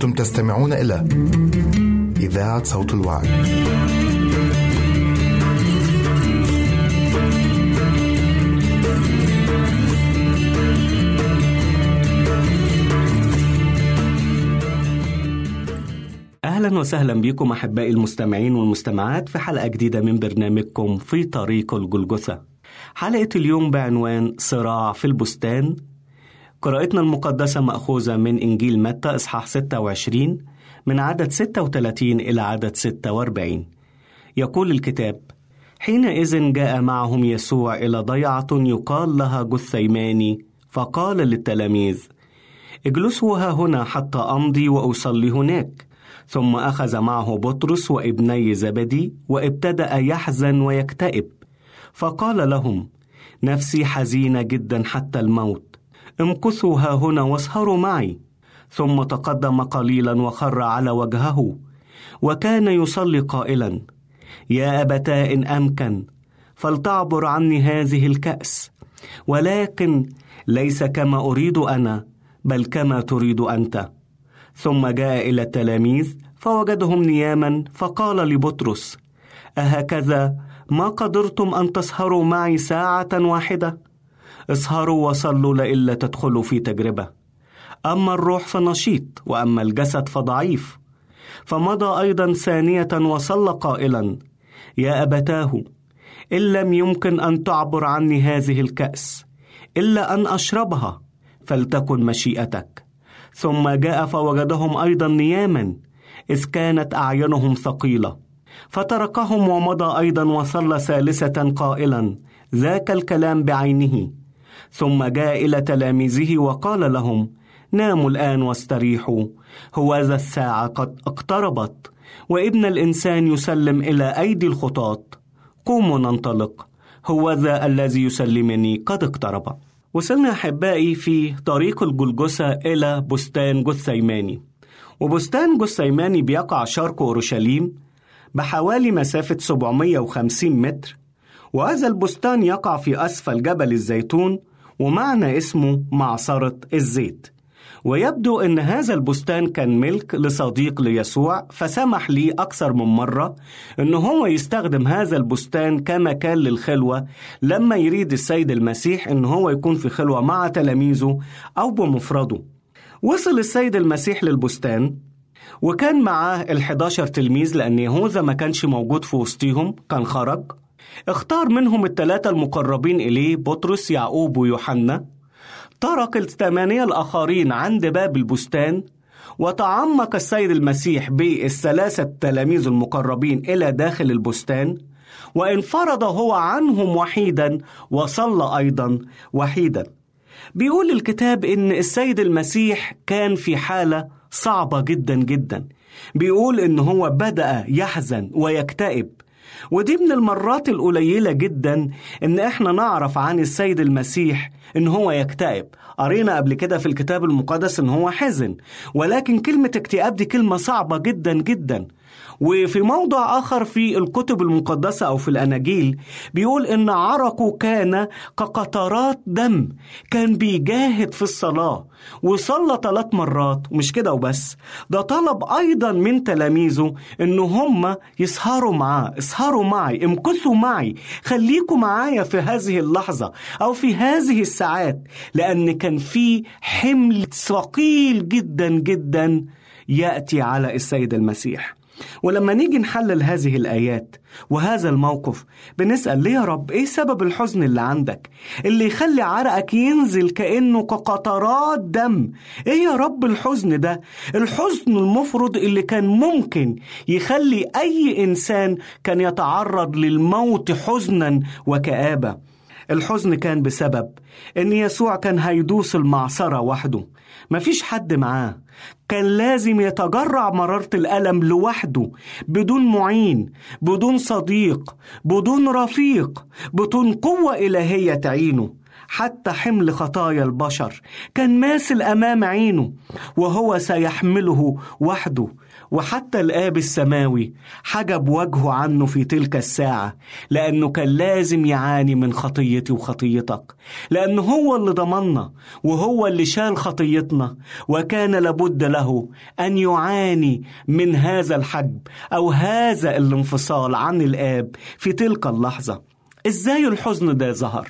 أنتم تستمعون إلى إذاعة صوت الوعي. أهلا وسهلا بكم أحبائي المستمعين والمستمعات في حلقة جديدة من برنامجكم في طريق الجلجثة حلقة اليوم بعنوان صراع في البستان قراءتنا المقدسة مأخوذة من إنجيل متى إصحاح 26 من عدد 36 إلى عدد 46 يقول الكتاب حينئذ جاء معهم يسوع إلى ضيعة يقال لها جثيماني فقال للتلاميذ اجلسوا ها هنا حتى أمضي وأصلي هناك. ثم أخذ معه بطرس وابني زبدي وابتدأ يحزن ويكتئب. فقال لهم نفسي حزينة جدا حتى الموت. امكثوا ها هنا واسهروا معي. ثم تقدم قليلا وخر على وجهه وكان يصلي قائلا يا ابتا إن أمكن فلتعبر عني هذه الكأس ولكن ليس كما أريد أنا بل كما تريد أنت. ثم جاء إلى التلاميذ فوجدهم نياما فقال لبطرس أهكذا ما قدرتم أن تسهروا معي ساعة واحدة؟ اسهروا وصلوا لئلا تدخلوا في تجربة. أما الروح فنشيط وأما الجسد فضعيف. فمضى أيضا ثانية وصلى قائلا يا أبتاه إن لم يمكن أن تعبر عني هذه الكأس إلا أن أشربها فلتكن مشيئتك. ثم جاء فوجدهم أيضا نياما إذ كانت أعينهم ثقيلة. فتركهم ومضى أيضا وصلى ثالثة قائلا ذاك الكلام بعينه. ثم جاء إلى تلاميذه وقال لهم ناموا الآن واستريحوا هوذا الساعة قد اقتربت وابن الإنسان يسلم إلى أيدي الخطاه قوموا ننطلق هوذا الذي يسلمني قد اقترب. وصلنا أحبائي في طريق الجلجسه إلى بستان جثيماني. وبستان جثيماني بيقع شرق أورشليم بحوالي مسافة 750 متر وهذا البستان يقع في أسفل جبل الزيتون ومعنى اسمه معصرة الزيت. ويبدو إن هذا البستان كان ملك لصديق ليسوع فسمح لي أكثر من مرة إن هو يستخدم هذا البستان كمكان للخلوة لما يريد السيد المسيح إن هو يكون في خلوة مع تلاميذه أو بمفرده. وصل السيد المسيح للبستان وكان معاه ال11 تلميذ لأن يهوذا ما كانش موجود في وسطهم كان خرج. اختار منهم الثلاثة المقربين إليه بطرس يعقوب ويوحنا. ترك الثمانية الآخرين عند باب البستان وتعمق السيد المسيح بالثلاثة تلاميذ المقربين إلى داخل البستان وانفرد هو عنهم وحيدا وصلى أيضا وحيدا. بيقول الكتاب إن السيد المسيح كان في حالة صعبة جدا جدا. بيقول إن هو بدأ يحزن ويكتئب. ودي من المرات القليلة جدا إن إحنا نعرف عن السيد المسيح إن هو يكتئب. قرينا قبل كده في الكتاب المقدس إن هو حزن ولكن كلمة اكتئاب دي كلمة صعبة جدا جدا. وفي موضع آخر في الكتب المقدسة أو في الأناجيل بيقول إن عرقه كان كقطرات دم كان بيجاهد في الصلاة وصلى ثلاث مرات ومش كده وبس. ده طلب أيضا من تلاميذه إن هم يسهروا معاه اسهروا معي امكثوا معي خليكوا معايا في هذه اللحظة أو في هذه الساعات لأن كان في حمل ثقيل جدا جدا يأتي على السيد المسيح. ولما نيجي نحلل هذه الآيات وهذا الموقف بنسأل ليه يا رب؟ إيه سبب الحزن اللي عندك؟ اللي يخلي عرقك ينزل كأنه كقطرات دم. إيه يا رب الحزن ده؟ الحزن المفرط اللي كان ممكن يخلي أي إنسان كان يتعرض للموت حزنا وكآبة. الحزن كان بسبب إن يسوع كان هيدوس المعصرة وحده. مفيش حد معاه. كان لازم يتجرع مرارة الألم لوحده بدون معين بدون صديق بدون رفيق بدون قوة إلهية تعينه. حتى حمل خطايا البشر كان ماسل أمام عينه وهو سيحمله وحده. وحتى الآب السماوي حجب وجهه عنه في تلك الساعة لأنه كان لازم يعاني من خطيتي وخطيتك لأنه هو اللي ضمنا وهو اللي شال خطيتنا وكان لابد له أن يعاني من هذا الحجب أو هذا الانفصال عن الآب في تلك اللحظة إزاي الحزن ده ظهر؟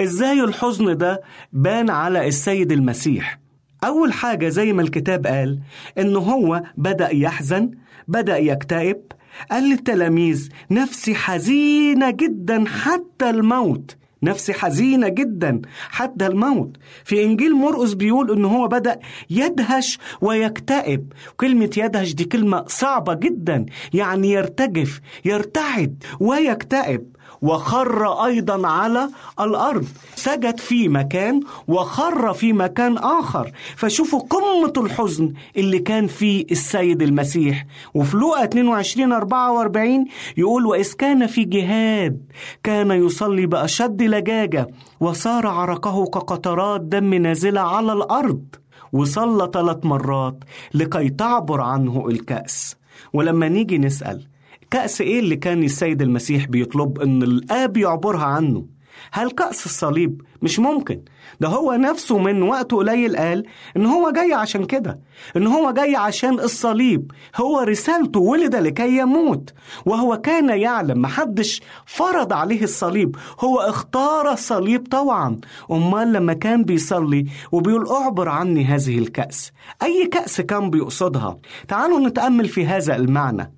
إزاي الحزن ده بان على السيد المسيح؟ أول حاجة زي ما الكتاب قال إنه هو بدأ يحزن بدأ يكتئب قال للتلاميذ نفسي حزينة جدا حتى الموت نفسي حزينة جدا حتى الموت. في إنجيل مرقس بيقول إن هو بدأ يدهش ويكتئب. كلمة يدهش دي كلمة صعبة جدا يعني يرتجف يرتعد ويكتئب. وخر أيضا على الأرض. سجد في مكان وخر في مكان آخر. فشوفوا قمة الحزن اللي كان فيه السيد المسيح. وفي لوقا 22 44 يقول وإذ كان في جهاد كان يصلي بأشد لجاجة وصار عرقه كقطرات دم نازلة على الأرض وصلى ثلاث مرات لكي تعبر عنه الكأس. ولما نيجي نسأل كأس إيه اللي كان السيد المسيح بيطلب إن الآب يعبرها عنه؟ هل كأس الصليب؟ مش ممكن؟ ده هو نفسه من وقت قليل قال إن هو جاي عشان كده إن هو جاي عشان الصليب. هو رسالته ولد لكي يموت وهو كان يعلم محدش فرض عليه الصليب. هو اختار الصليب طبعا أمال لما كان بيصلي وبيقول أعبر عني هذه الكأس. أي كأس كان بيقصدها. تعالوا نتأمل في هذا المعنى.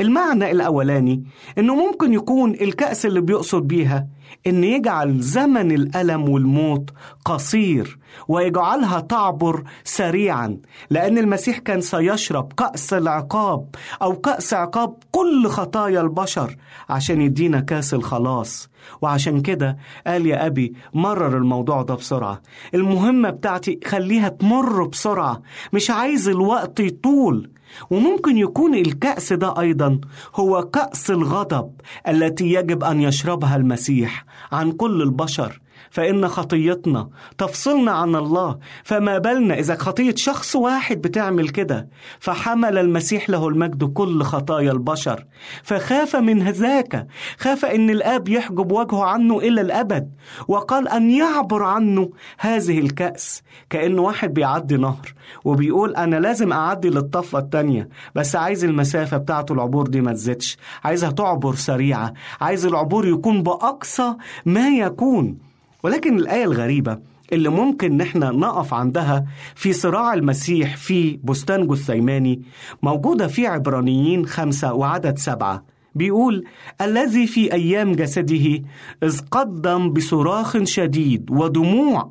المعنى الأولاني إنه ممكن يكون الكأس اللي بيقصد بيها إن يجعل زمن الألم والموت قصير ويجعلها تعبر سريعا لأن المسيح كان سيشرب كأس العقاب أو كأس عقاب كل خطايا البشر عشان يدينا كأس الخلاص. وعشان كده قال يا أبي مرر الموضوع ده بسرعة. المهمة بتاعتي خليها تمر بسرعة مش عايز الوقت يطول. وممكن يكون الكأس ده أيضا هو كأس الغضب التي يجب أن يشربها المسيح عن كل البشر. فإن خطيتنا تفصلنا عن الله. فما بالنا إذا خطية شخص واحد بتعمل كده فحمل المسيح له المجد كل خطايا البشر. فخاف من ذاك خاف إن الآب يحجب وجهه عنه إلى الأبد. وقال أن يعبر عنه هذه الكأس. كأنه واحد بيعدي نهر وبيقول أنا لازم أعدي للطفة التانية. بس عايز المسافة بتاعته العبور دي ما تزيدش. عايزها تعبر سريعة. عايز العبور يكون بأقصى ما يكون. ولكن الآية الغريبة اللي ممكن نحن نقف عندها في صراع المسيح في بستان جثيماني موجودة في عبرانيين خمسة وعدد سبعة بيقول الذي في أيام جسده إذ قدم بصراخ شديد ودموع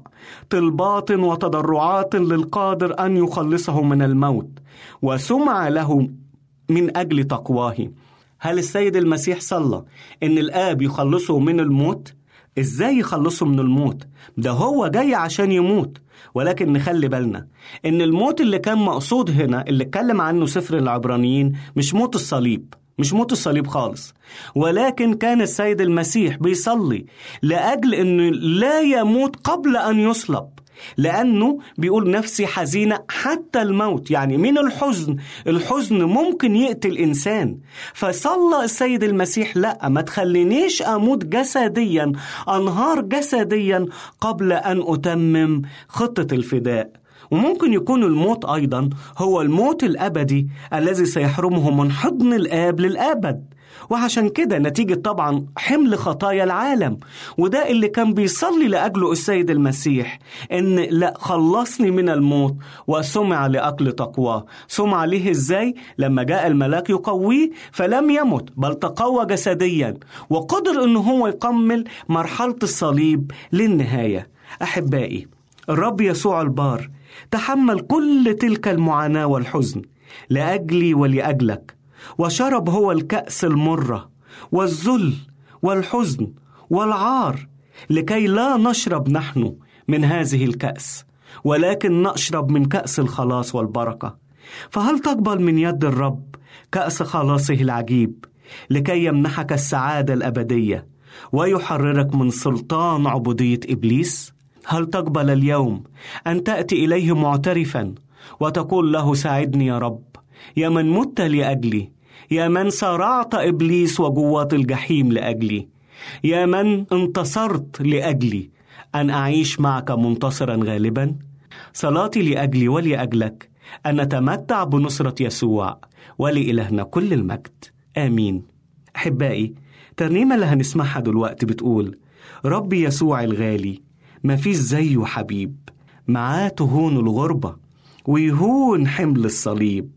طلبات وتضرعات للقادر أن يخلصه من الموت وسمع له من أجل تقواه هل السيد المسيح صلى إن الآب يخلصه من الموت؟ إزاي يخلصه من الموت؟ ده هو جاي عشان يموت. ولكن نخلي بالنا إن الموت اللي كان مقصود هنا اللي اتكلم عنه سفر العبرانيين مش موت الصليب مش موت الصليب خالص. ولكن كان السيد المسيح بيصلي لأجل أنه لا يموت قبل أن يصلب. لأنه بيقول نفسي حزينة حتى الموت يعني من الحزن الحزن ممكن يقتل إنسان. فصلى السيد المسيح لا ما تخلينيش أموت جسديا أنهار جسديا قبل أن أتمم خطة الفداء. وممكن يكون الموت أيضا هو الموت الأبدي الذي سيحرمه من حضن الآب للأبد. وعشان كده نتيجة طبعا حمل خطايا العالم. وده اللي كان بيصلي لأجله السيد المسيح إن لا خلصني من الموت وسمع لأكل تقواه سمع ليه إزاي؟ لما جاء الملاك يقويه فلم يمت بل تقوى جسديا. وقدر إن هو يكمل مرحلة الصليب للنهاية. أحبائي الرب يسوع البار تحمل كل تلك المعاناة والحزن لأجلي ولأجلك. وشرب هو الكأس المرة والذل والحزن والعار لكي لا نشرب نحن من هذه الكأس ولكن نشرب من كأس الخلاص والبركة فهل تقبل من يد الرب كأس خلاصه العجيب لكي يمنحك السعادة الأبدية ويحررك من سلطان عبودية إبليس؟ هل تقبل اليوم أن تأتي إليه معترفا وتقول له ساعدني يا رب يا من مت لأجلي يا من صارعت إبليس وجوات الجحيم لأجلي. يا من انتصرت لأجلي. أن أعيش معك منتصرا غالبا. صلاتي لأجلي ولأجلك. أن نتمتع بنصرة يسوع. ولإلهنا كل المجد. آمين. أحبائي ترنيمة اللي هنسمعها دلوقتي بتقول ربي يسوع الغالي ما فيش زيه حبيب. معاه تهون الغربة ويهون حمل الصليب.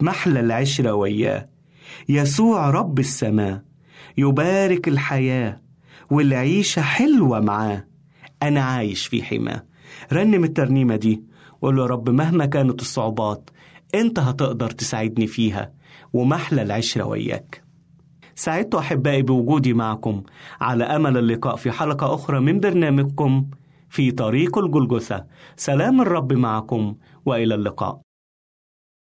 محلى العشرة وياه يسوع رب السماء يبارك الحياة والعيشة حلوة معاه. أنا عايش في حماة. رنم الترنيمة دي وقول له يا رب مهما كانت الصعوبات أنت هتقدر تساعدني فيها ومحلى العشرة وياك. سعدت أحبائي بوجودي معكم على أمل اللقاء في حلقة أخرى من برنامجكم في طريق الجلجثة. سلام الرب معكم وإلى اللقاء.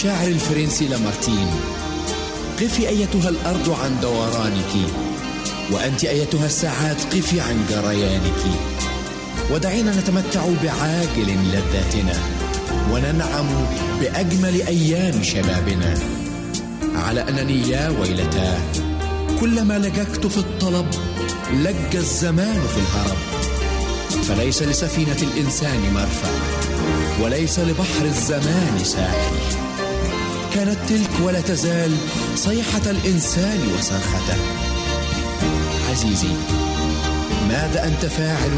الشاعر الفرنسي لامارتين. قفي أيتها الأرض عن دورانك وأنت أيتها الساعات قفي عن جريانك. ودعينا نتمتع بعاجل لذاتنا وننعم بأجمل أيام شبابنا. على أنني يا ويلتاه كلما لججت في الطلب لج الزمان في الهرب. فليس لسفينة الإنسان مرفأ وليس لبحر الزمان ساحل. كانت تلك ولا تزال صيحة الإنسان وصرخته. عزيزي ماذا أنت فاعل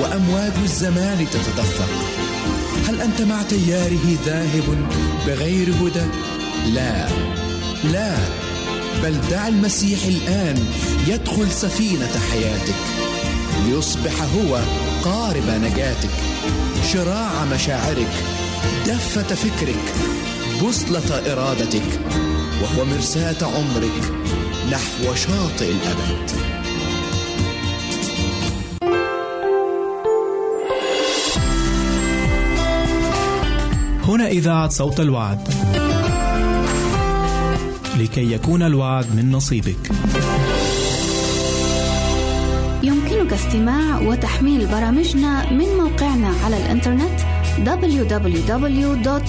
وأمواج الزمان تتدفق؟ هل أنت مع تياره ذاهب بغير هدى؟ لا لا بل دع المسيح الآن يدخل سفينة حياتك ليصبح هو قارب نجاتك شراع مشاعرك دفة فكرك. بوصلة إرادتك وهو مرساة عمرك نحو شاطئ الأبد. هنا إذاعة صوت الوعد. لكي يكون الوعد من نصيبك. يمكنك استماع وتحميل برامجنا من موقعنا على الإنترنت www.awr.org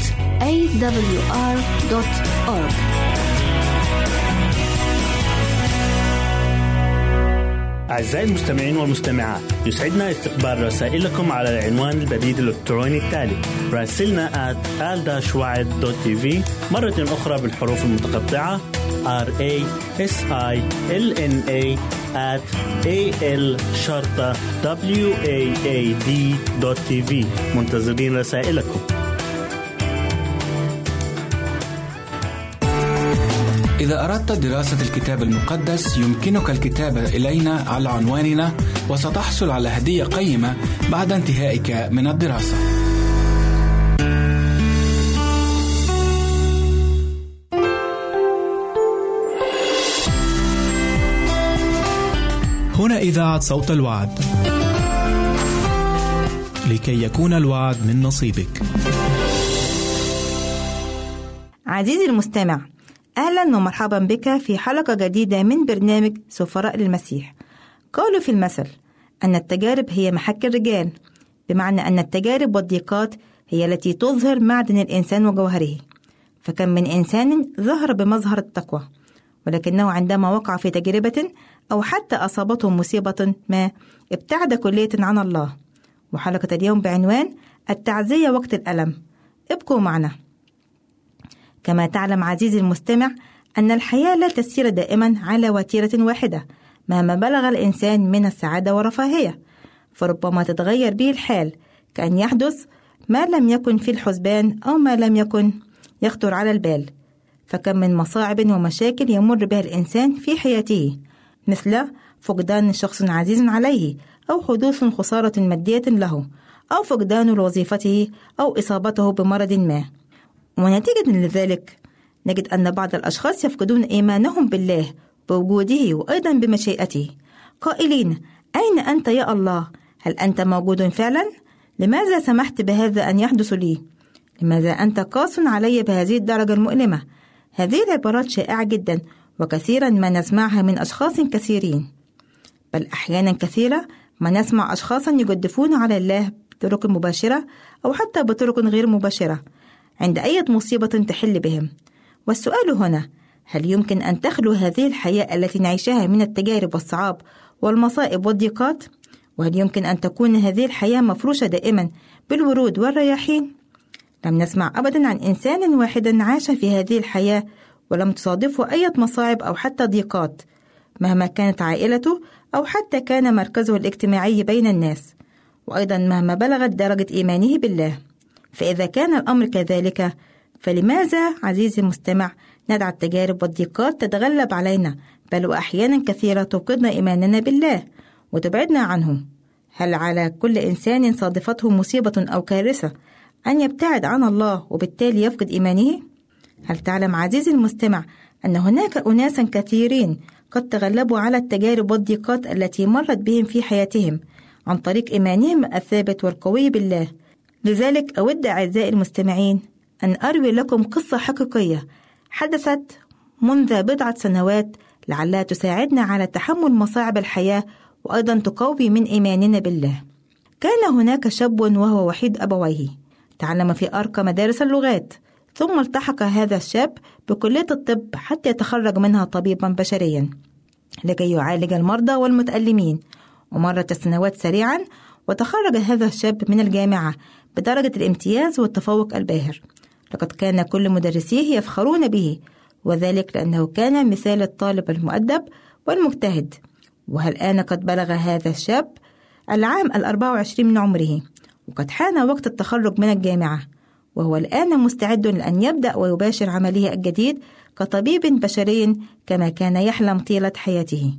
أعزائي المستمعين والمستمعات يسعدنا استقبال رسائلكم على العنوان البريد الإلكتروني التالي راسلنا at al مرة أخرى بالحروف المتقطعة r a s i l n a at a l شرطة w a a d دوت تي في منتظرين رسائلكم إذا أردت دراسة الكتاب المقدس يمكنك الكتابة إلينا على عنواننا وستحصل على هدية قيمة بعد انتهائك من الدراسة. إذاعة صوت الوعد. لكي يكون الوعد من نصيبك. عزيزي المستمع أهلا ومرحبا بك في حلقة جديدة من برنامج سفراء للمسيح. قالوا في المثل أن التجارب هي محك الرجال. بمعنى أن التجارب والضيقات هي التي تظهر معدن الإنسان وجوهره. فكم من إنسان ظهر بمظهر التقوى ولكنه عندما وقع في تجربة أو حتى أصابته مصيبة ما ابتعد كلية عن الله. وحلقة اليوم بعنوان التعزية وقت الألم. ابقوا معنا. كما تعلم عزيزي المستمع أن الحياة لا تسير دائما على وتيرة واحدة مهما بلغ الإنسان من السعادة والرفاهية. فربما تتغير به الحال كأن يحدث ما لم يكن في الحسبان أو ما لم يكن يخطر على البال. فكم من مصاعب ومشاكل يمر بها الإنسان في حياته. مثل فقدان شخص عزيز عليه أو حدوث خسارة مادية له أو فقدان لوظيفته أو إصابته بمرض ما ونتيجة لذلك نجد أن بعض الأشخاص يفقدون إيمانهم بالله بوجوده وأيضا بمشيئته قائلين أين أنت يا الله؟ هل أنت موجود فعلا؟ لماذا سمحت بهذا أن يحدث لي؟ لماذا أنت قاس علي بهذه الدرجة المؤلمة؟ هذه العبارات شائعة جدا وكثيرا ما نسمعها من أشخاص كثيرين بل أحيانا كثيرة ما نسمع أشخاصا يجدفون على الله بطرق مباشرة أو حتى بطرق غير مباشرة عند أي مصيبة تحل بهم والسؤال هنا هل يمكن أن تخلو هذه الحياة التي نعيشها من التجارب والصعاب والمصائب والضيقات؟ وهل يمكن أن تكون هذه الحياة مفروشة دائما بالورود والرياحين؟ لم نسمع أبدا عن إنسان واحد عاش في هذه الحياة ولم تصادفه أي مصاعب أو حتى ضيقات مهما كانت عائلته أو حتى كان مركزه الاجتماعي بين الناس. وأيضا مهما بلغت درجة إيمانه بالله. فإذا كان الأمر كذلك فلماذا عزيزي المستمع ندع التجارب والضيقات تتغلب علينا؟ بل وأحيانا كثيرة توقدنا إيماننا بالله وتبعدنا عنه. هل على كل إنسان صادفته مصيبة أو كارثة أن يبتعد عن الله وبالتالي يفقد إيمانه؟ هل تعلم عزيزي المستمع أن هناك أناسا كثيرين قد تغلبوا على التجارب والضيقات التي مرت بهم في حياتهم عن طريق إيمانهم الثابت والقوي بالله؟ لذلك أود أعزائي المستمعين أن أروي لكم قصة حقيقية حدثت منذ بضعة سنوات لعلها تساعدنا على تحمل مصاعب الحياة وأيضا تقوي من إيماننا بالله. كان هناك شاب وهو وحيد أبويه. تعلم في أرقى مدارس اللغات. ثم التحق هذا الشاب بكلية الطب حتى يتخرج منها طبيبا بشريا لكي يعالج المرضى والمتألمين. ومرت السنوات سريعا وتخرج هذا الشاب من الجامعة بدرجة الامتياز والتفوق الباهر. لقد كان كل مدرسيه يفخرون به وذلك لأنه كان مثال الطالب المؤدب والمجتهد. والآن قد بلغ هذا الشاب العام الأربع وعشرين من عمره؟ وقد حان وقت التخرج من الجامعة. وهو الآن مستعد لأن يبدأ ويباشر عمله الجديد كطبيب بشري كما كان يحلم طيلة حياته.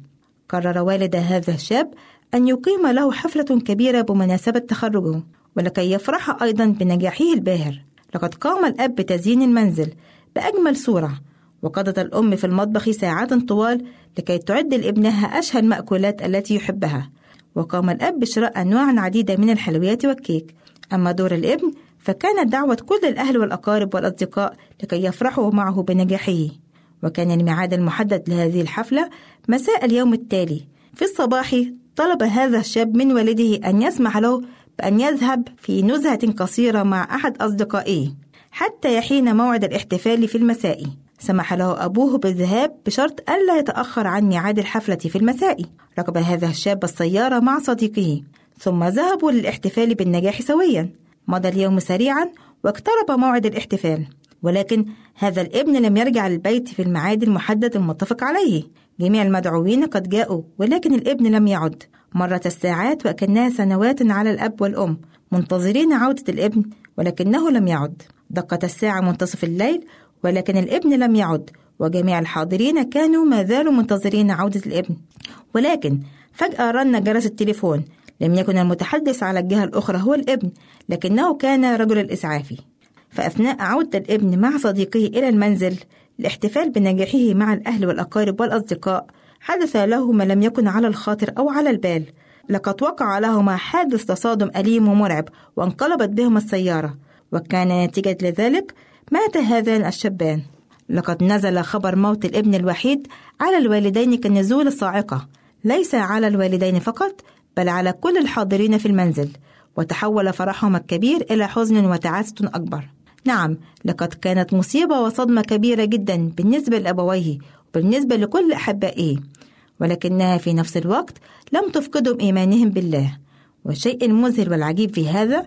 قرر والد هذا الشاب أن يقيم له حفلة كبيرة بمناسبة تخرجه ولكي يفرح أيضا بنجاحه الباهر. لقد قام الأب بتزيين المنزل بأجمل صورة وقضت الأم في المطبخ ساعات طوال لكي تعد لابنها أشهى المأكولات التي يحبها. وقام الأب بشراء أنواع عديدة من الحلويات والكيك. أما دور الابن فكانت دعوة كل الأهل والأقارب والأصدقاء لكي يفرحوا معه بنجاحه. وكان الميعاد المحدد لهذه الحفلة مساء اليوم التالي. في الصباح طلب هذا الشاب من والده أن يسمح له بأن يذهب في نزهة قصيرة مع أحد أصدقائه حتى يحين موعد الاحتفال في المساء. سمح له أبوه بالذهاب بشرط ألا يتأخر عن ميعاد الحفلة في المساء. ركب هذا الشاب السيارة مع صديقه ثم ذهبوا للاحتفال بالنجاح سويا. مضى اليوم سريعا واقترب موعد الاحتفال ولكن هذا الابن لم يرجع للبيت في الميعاد المحدد المتفق عليه. جميع المدعوين قد جاءوا ولكن الابن لم يعد. مرت الساعات وكأنها سنوات على الأب والأم منتظرين عودة الابن ولكنه لم يعد. دقت الساعة منتصف الليل ولكن الابن لم يعد وجميع الحاضرين كانوا ما زالوا منتظرين عودة الابن. ولكن فجأة رن جرس التليفون لم يكن المتحدث على الجهة الأخرى هو الابن لكنه كان رجل الإسعاف. فأثناء عودة الابن مع صديقه إلى المنزل الاحتفال بنجاحه مع الأهل والأقارب والأصدقاء حدث له ما لم يكن على الخاطر أو على البال. لقد وقع لهما حادث تصادم أليم ومرعب وانقلبت بهما السيارة. وكان نتيجة لذلك مات هذان الشابان. لقد نزل خبر موت الابن الوحيد على الوالدين كالنزول الصاعقة. ليس على الوالدين فقط بل على كل الحاضرين في المنزل وتحول فرحهم الكبير إلى حزن وتعاسة أكبر. نعم لقد كانت مصيبة وصدمة كبيرة جدا بالنسبة لأبويه وبالنسبة لكل أحبائه ولكنها في نفس الوقت لم تفقدهم إيمانهم بالله. والشيء المذهل والعجيب في هذا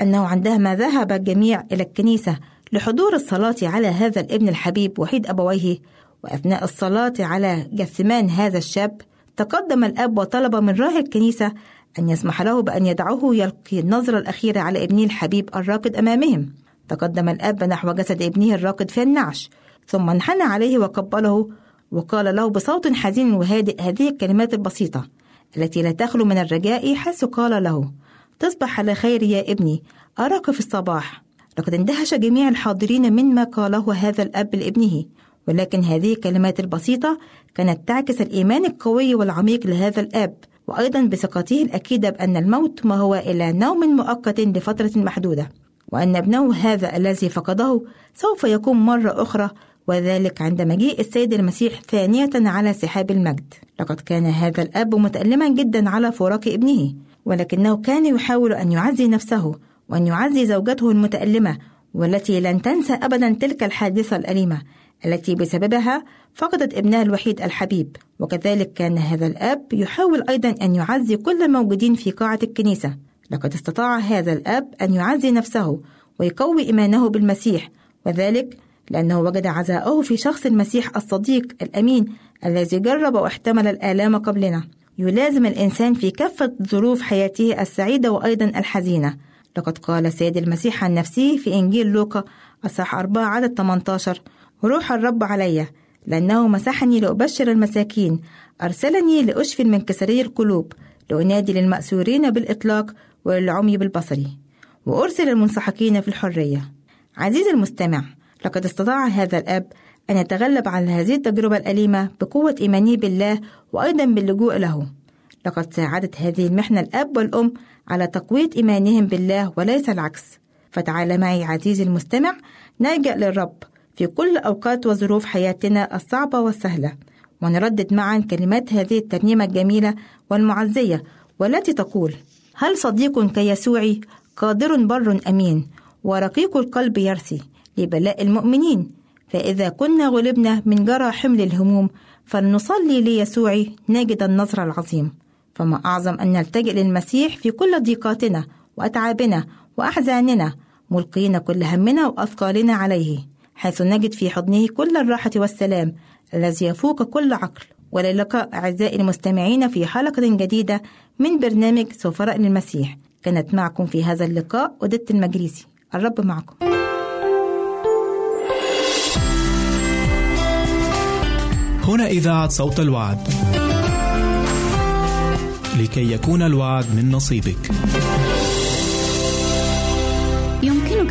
أنه عندما ذهب الجميع إلى الكنيسة لحضور الصلاة على هذا الابن الحبيب وحيد أبويه وأثناء الصلاة على جثمان هذا الشاب تقدم الأب وطلب من راعي الكنيسة أن يسمح له بأن يدعوه يلقي النظرة الأخيرة على ابنه الحبيب الراقد أمامهم. تقدم الأب نحو جسد ابنه الراقد في النعش ثم انحنى عليه وقبله وقال له بصوت حزين وهادئ هذه الكلمات البسيطة التي لا تخلو من الرجاء حيث قال له تصبح على خير يا ابني أراك في الصباح. لقد اندهش جميع الحاضرين مما قاله هذا الأب لابنه. ولكن هذه الكلمات البسيطة كانت تعكس الإيمان القوي والعميق لهذا الأب وأيضا بثقته الأكيدة بأن الموت ما هو إلا نوم مؤقت لفترة محدودة وأن ابنه هذا الذي فقده سوف يقوم مرة أخرى وذلك عند مجيء السيد المسيح ثانية على سحاب المجد. لقد كان هذا الأب متألما جدا على فراق ابنه ولكنه كان يحاول أن يعزي نفسه وأن يعزي زوجته المتألمة والتي لن تنسى أبدا تلك الحادثة الأليمة. التي بسببها فقدت ابنها الوحيد الحبيب. وكذلك كان هذا الأب يحاول أيضا أن يعزي كل الموجودين في قاعة الكنيسة. لقد استطاع هذا الأب أن يعزي نفسه ويقوي إيمانه بالمسيح وذلك لأنه وجد عزاءه في شخص المسيح الصديق الأمين الذي جرب واحتمل الآلام قبلنا. يلازم الإنسان في كافة ظروف حياته السعيدة وأيضا الحزينة. لقد قال سيد المسيح عن نفسه في إنجيل لوقا أصح أربعة عدد 18 روح الرب علي لأنه مسحني لأبشر المساكين أرسلني لأشفي المنكسري القلوب لأنادي للمأسورين بالإطلاق وللعمي بالبصر وأرسل المنسحقين في الحرية. عزيزي المستمع لقد استطاع هذا الأب أن يتغلب على هذه التجربة الأليمة بقوة إيمانه بالله وأيضا باللجوء له. لقد ساعدت هذه المحنة الأب والأم على تقوية إيمانهم بالله وليس العكس. فتعال معي عزيزي المستمع نلجأ للرب. في كل أوقات وظروف حياتنا الصعبة والسهلة. ونردد معا كلمات هذه الترنيمة الجميلة والمعزية والتي تقول هل صديق كيسوعي قادر بر أمين ورقيق القلب يرثي لبلاء المؤمنين؟ فإذا كنا غلبنا من جرى حمل الهموم فلنصلي ليسوع نجد النصر العظيم. فما أعظم أن نلتجئ للمسيح في كل ضيقاتنا وأتعابنا وأحزاننا ملقين كل همنا وأثقالنا عليه. حيث نجد في حضنه كل الراحة والسلام الذي يفوق كل عقل. وللقاء أعزائي المستمعين في حلقة جديدة من برنامج سفراء للمسيح كانت معكم في هذا اللقاء أدت المجريسي الرب معكم. هنا إذاعة صوت الوعد. لكي يكون الوعد من نصيبك.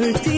을 띄.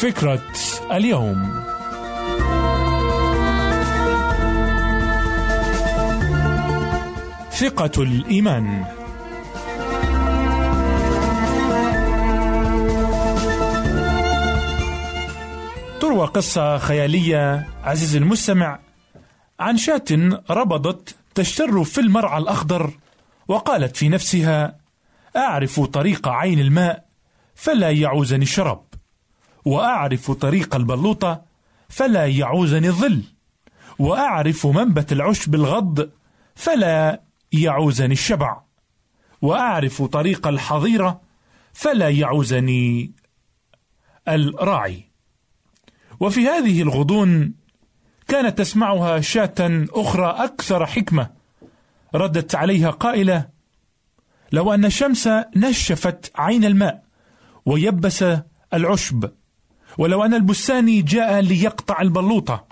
فكرة اليوم. ثقة الإيمان. تروى قصة خيالية عزيزي المستمع عن شاة ربضت تشتر في المرعى الأخضر وقالت في نفسها أعرف طريق عين الماء فلا يعوزني الشراب. وأعرف طريق البلوطة فلا يعوزني الظل. وأعرف منبت العشب الغض فلا يعوزني الشبع. وأعرف طريق الحظيرة فلا يعوزني الراعي. وفي هذه الغضون كانت تسمعها شاة أخرى أكثر حكمة ردت عليها قائلة لو أن الشمس نشفت عين الماء ويبس العشب ولو أن البستاني جاء ليقطع البلوطة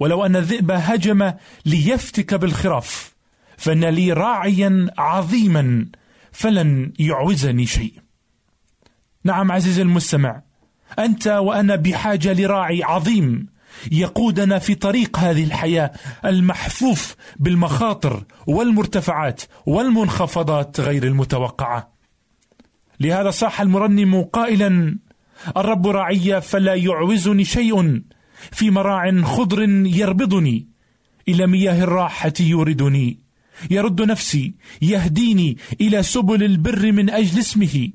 ولو أن الذئب هجم ليفتك بالخراف فإن لي راعيا عظيما فلن يعوزني شيء. نعم عزيزي المستمع أنت وأنا بحاجة لراعي عظيم يقودنا في طريق هذه الحياة المحفوف بالمخاطر والمرتفعات والمنخفضات غير المتوقعة. لهذا صاح المرنم قائلا الرب راعي فلا يعوزني شيء في مراع خضر يربضني. إلى مياه الراحة يوردني. يرد نفسي يهديني إلى سبل البر من أجل اسمه.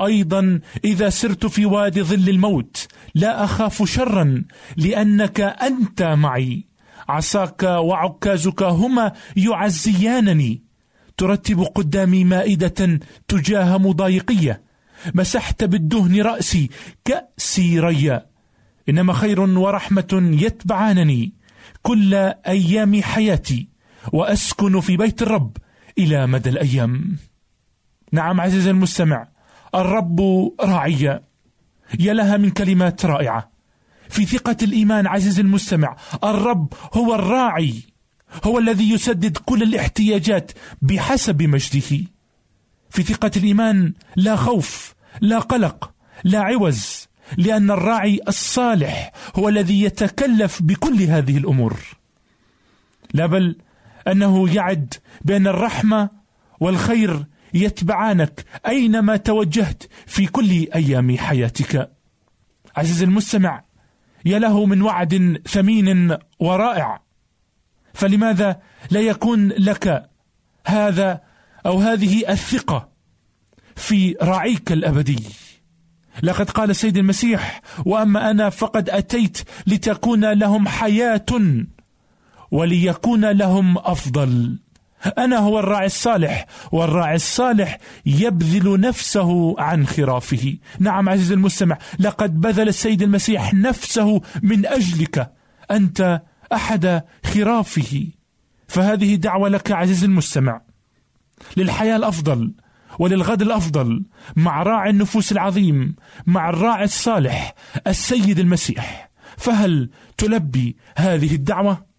أيضا إذا سرت في وادي ظل الموت لا أخاف شرا لأنك أنت معي. عصاك وعكازك هما يعزيانني. ترتب قدامي مائدة تجاه مضايقية. مسحت بالدهن رأسي كأسي ريا. إنما خير ورحمة يتبعانني كل أيام حياتي وأسكن في بيت الرب إلى مدى الأيام. نعم عزيزي المستمع الرب راعي. يا لها من كلمات رائعة. في ثقة الإيمان عزيزي المستمع الرب هو الراعي هو الذي يسدد كل الاحتياجات بحسب مجده. في ثقة الإيمان لا خوف لا قلق لا عوز لأن الراعي الصالح هو الذي يتكلف بكل هذه الأمور. لا بل أنه يعد بأن الرحمة والخير يتبعانك أينما توجهت في كل أيام حياتك. عزيز المستمع يا له من وعد ثمين ورائع. فلماذا لا يكون لك هذا أو هذه الثقة في راعيك الأبدي. لقد قال السيد المسيح وأما أنا فقد أتيت لتكون لهم حياة وليكون لهم أفضل. أنا هو الراعي الصالح والراعي الصالح يبذل نفسه عن خرافه. نعم عزيز المستمع لقد بذل السيد المسيح نفسه من أجلك. أنت أحد خرافه. فهذه دعوة لك عزيز المستمع. للحياة الأفضل. وللغد الأفضل مع راعي النفوس العظيم مع الراعي الصالح السيد المسيح. فهل تلبي هذه الدعوة؟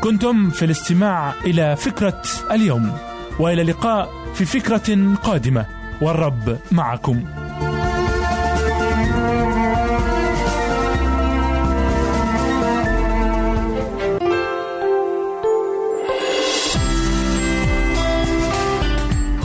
كنتم في الاستماع إلى فكرة اليوم وإلى اللقاء في فكرة قادمة. والرب معكم.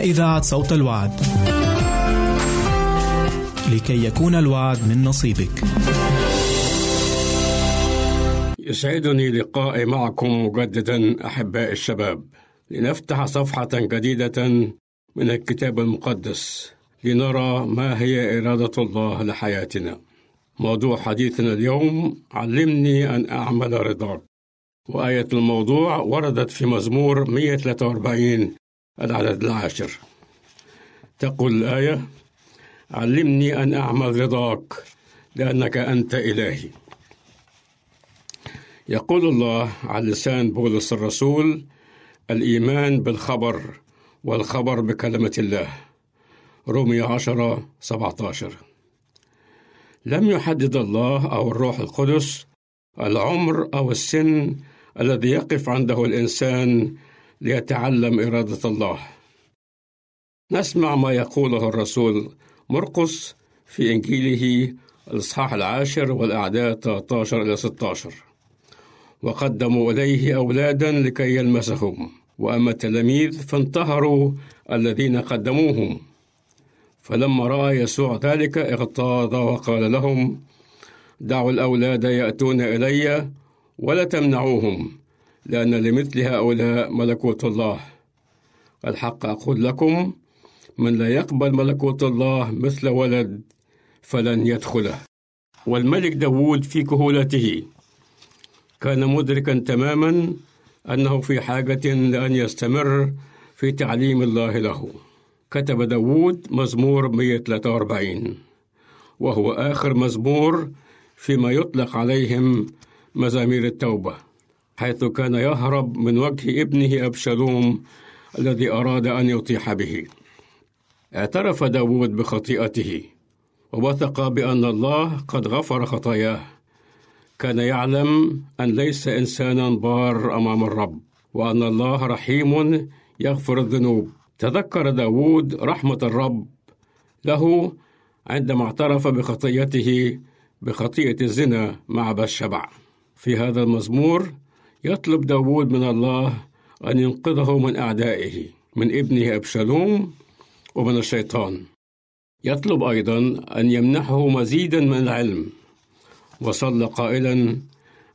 إذاعة صوت الوعد. لكي يكون الوعد من نصيبك. يسعدني لقائي معكم مجددا احباء الشباب لنفتح صفحة جديدة من الكتاب المقدس لنرى ما هي إرادة الله لحياتنا موضوع حديثنا اليوم علمني أن أعمل رضاك وآية الموضوع وردت في مزمور 143 العدد العاشر. تقول الآية علمني أن أعمل رضاك لأنك أنت إلهي. يقول الله على لسان بولس الرسول الإيمان بالخبر والخبر بكلمة الله. رومية عشرة سبعة عشر لم يحدد الله أو الروح القدس العمر أو السن الذي يقف عنده الإنسان ليتعلم إرادة الله. نسمع ما يقوله الرسول مرقس في إنجيله الإصحاح العاشر والأعداد 13 إلى 16 وقدموا إليه أولادا لكي يلمسهم وأما التلاميذ فانتهروا الذين قدموهم. فلما رأى يسوع ذلك اغتاظ وقال لهم دعوا الأولاد يأتون إلي ولا تمنعوهم لأن لمثل هؤلاء ملكوت الله. الحق أقول لكم من لا يقبل ملكوت الله مثل ولد فلن يدخله. والملك داود في كهولته. كان مدركا تماما أنه في حاجة لأن يستمر في تعليم الله له. كتب داود مزمور 143 وهو آخر مزمور فيما يطلق عليهم مزامير التوبة. حيث كان يهرب من وجه ابنه أبشالوم الذي أراد أن يطيح به. اعترف داود بخطيئته ووثق بأن الله قد غفر خطاياه. كان يعلم أن ليس إنسانا بار أمام الرب وأن الله رحيم يغفر الذنوب. تذكر داود رحمة الرب له عندما اعترف بخطيته بخطيئة الزنا مع بشبع. في هذا المزمور يطلب داود من الله أن ينقذه من أعدائه من ابنه أبشالوم ومن الشيطان. يطلب أيضا أن يمنحه مزيدا من العلم. وصلى قائلا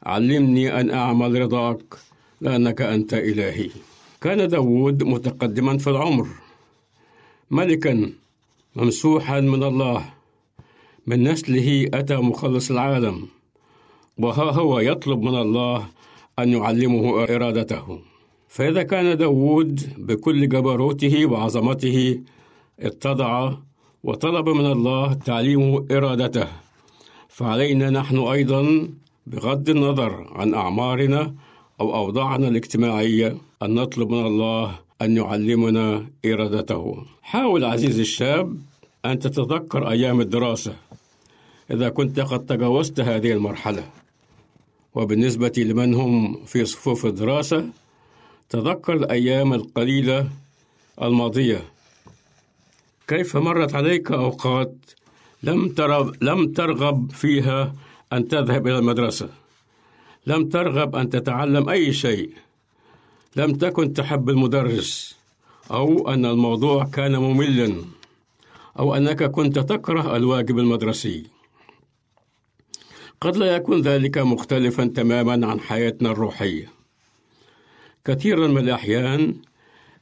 علمني أن أعمل رضاك لأنك أنت إلهي. كان داود متقدما في العمر. ملكا ممسوحا من الله. من نسله أتى مخلص العالم. وها هو يطلب من الله أن يعلمه إرادته. فإذا كان داود بكل جبروته وعظمته اتضع وطلب من الله تعليمه إرادته فعلينا نحن أيضا بغض النظر عن أعمارنا أو أوضاعنا الاجتماعية أن نطلب من الله أن يعلمنا إرادته. حاول عزيزي الشاب أن تتذكر أيام الدراسة إذا كنت قد تجاوزت هذه المرحلة. وبالنسبة لمن هم في صفوف الدراسة تذكر الأيام القليلة الماضية. كيف مرت عليك أوقات لم ترى لم ترغب فيها أن تذهب إلى المدرسة؟ لم ترغب أن تتعلم أي شيء؟ لم تكن تحب المدرس؟ أو أن الموضوع كان مملا؟ أو أنك كنت تكره الواجب المدرسي؟ قد لا يكون ذلك مختلفا تماما عن حياتنا الروحية. كثيرا من الأحيان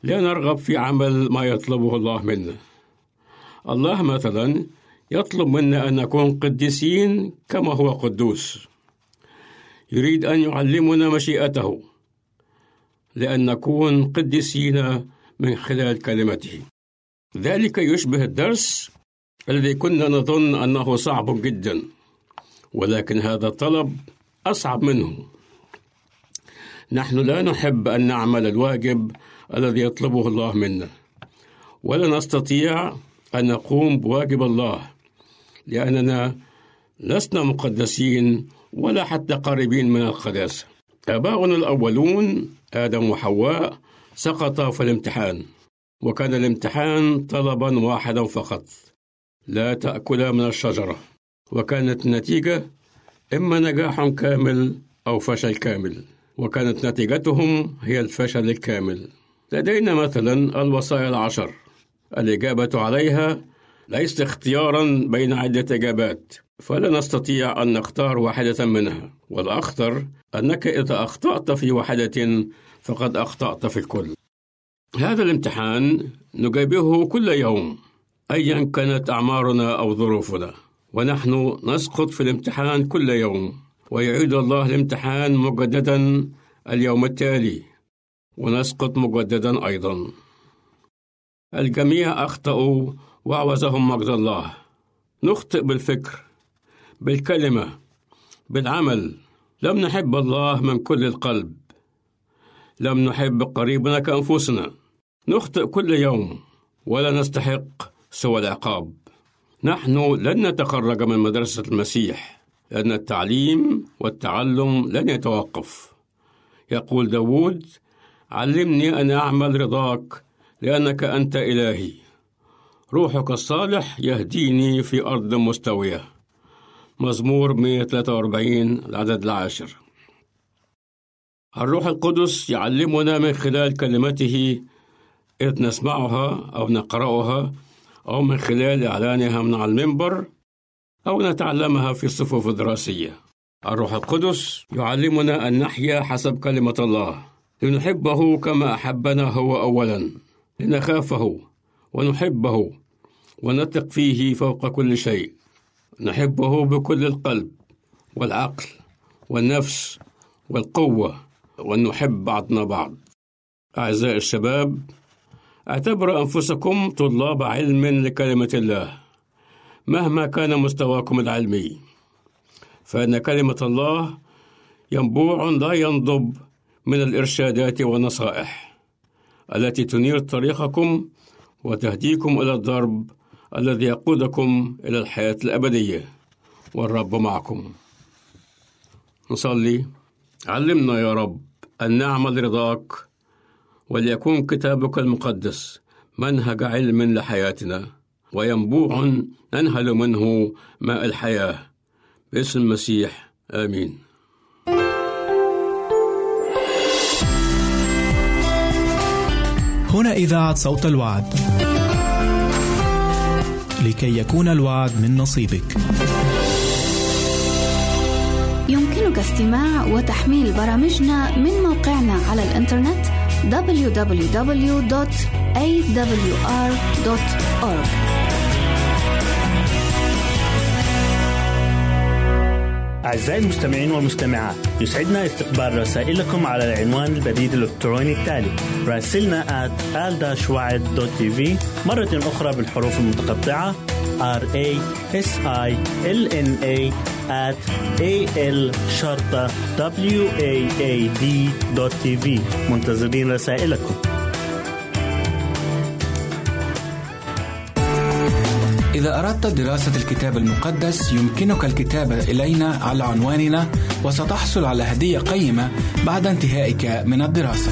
لا نرغب في عمل ما يطلبه الله منا. الله مثلا يطلب منا أن نكون قديسين كما هو قدوس. يريد أن يعلمنا مشيئته لأن نكون قديسين من خلال كلمته. ذلك يشبه الدرس الذي كنا نظن أنه صعب جدا. ولكن هذا الطلب أصعب منه. نحن لا نحب أن نعمل الواجب الذي يطلبه الله منا. ولا نستطيع أن نقوم بواجب الله لأننا لسنا مقدسين ولا حتى قريبين من القداسة آباؤنا الأولون آدم وحواء سقطا في الامتحان وكان الامتحان طلبا واحدا فقط. لا تأكلا من الشجرة. وكانت النتيجة إما نجاح كامل أو فشل كامل. وكانت نتيجتهم هي الفشل الكامل. لدينا مثلا الوصايا العشر. الإجابة عليها ليست اختيارا بين عدة إجابات فلا نستطيع أن نختار واحدة منها. والأخطر أنك إذا أخطأت في واحدة فقد أخطأت في الكل. هذا الامتحان نجابهه كل يوم أيا كانت أعمارنا أو ظروفنا. ونحن نسقط في الامتحان كل يوم ويعيد الله الامتحان مجددا اليوم التالي. ونسقط مجددا أيضا. الجميع أخطأوا وعوزهم مجد الله. نخطئ بالفكر بالكلمة بالعمل. لم نحب الله من كل القلب. لم نحب قريبنا كأنفسنا. نخطئ كل يوم ولا نستحق سوى العقاب. نحن لن نتخرج من مدرسة المسيح لأن التعليم والتعلم لن يتوقف. يقول داود علمني أن أعمل رضاك لأنك أنت إلهي. روحك الصالح يهديني في أرض مستوية. مزمور 143 العدد العاشر. الروح القدس يعلمنا من خلال كلمته إذ نسمعها أو نقرأها أو من خلال إعلانها من على المنبر أو نتعلمها في الصفوف الدراسية. الروح القدس يعلمنا أن نحيا حسب كلمة الله. لنحبه كما أحبنا هو أولا. لنخافه ونحبه ونثق فيه فوق كل شيء. نحبه بكل القلب والعقل والنفس والقوة. وأن نحب بعضنا بعض. أعزائي الشباب اعتبروا أنفسكم طلاب علم لكلمة الله مهما كان مستواكم العلمي. فإن كلمة الله ينبوع لا ينضب من الإرشادات والنصائح التي تنير طريقكم وتهديكم إلى الضرب الذي يقودكم إلى الحياة الأبدية. والرب معكم. نصلي. علمنا يا رب أن نعمل رضاك وليكون كتابك المقدس منهج علم لحياتنا وينبوع ننهل منه ماء الحياة. باسم المسيح آمين. هنا إذاعة صوت الوعد. لكي يكون الوعد من نصيبك. يمكنك استماع وتحميل برامجنا من موقعنا على الإنترنت www.awr.org أعزائي المستمعين والمستمعات يسعدنا استقبال رسائلكم على العنوان البريد الإلكتروني التالي راسلنا at مرة أخرى بالحروف المتقطعة r a s i l n a at a l شرطة منتظرين رسائلكم إذا أردت دراسة الكتاب المقدس يمكنك الكتابة إلينا على عنواننا وستحصل على هدية قيمة بعد انتهائك من الدراسة.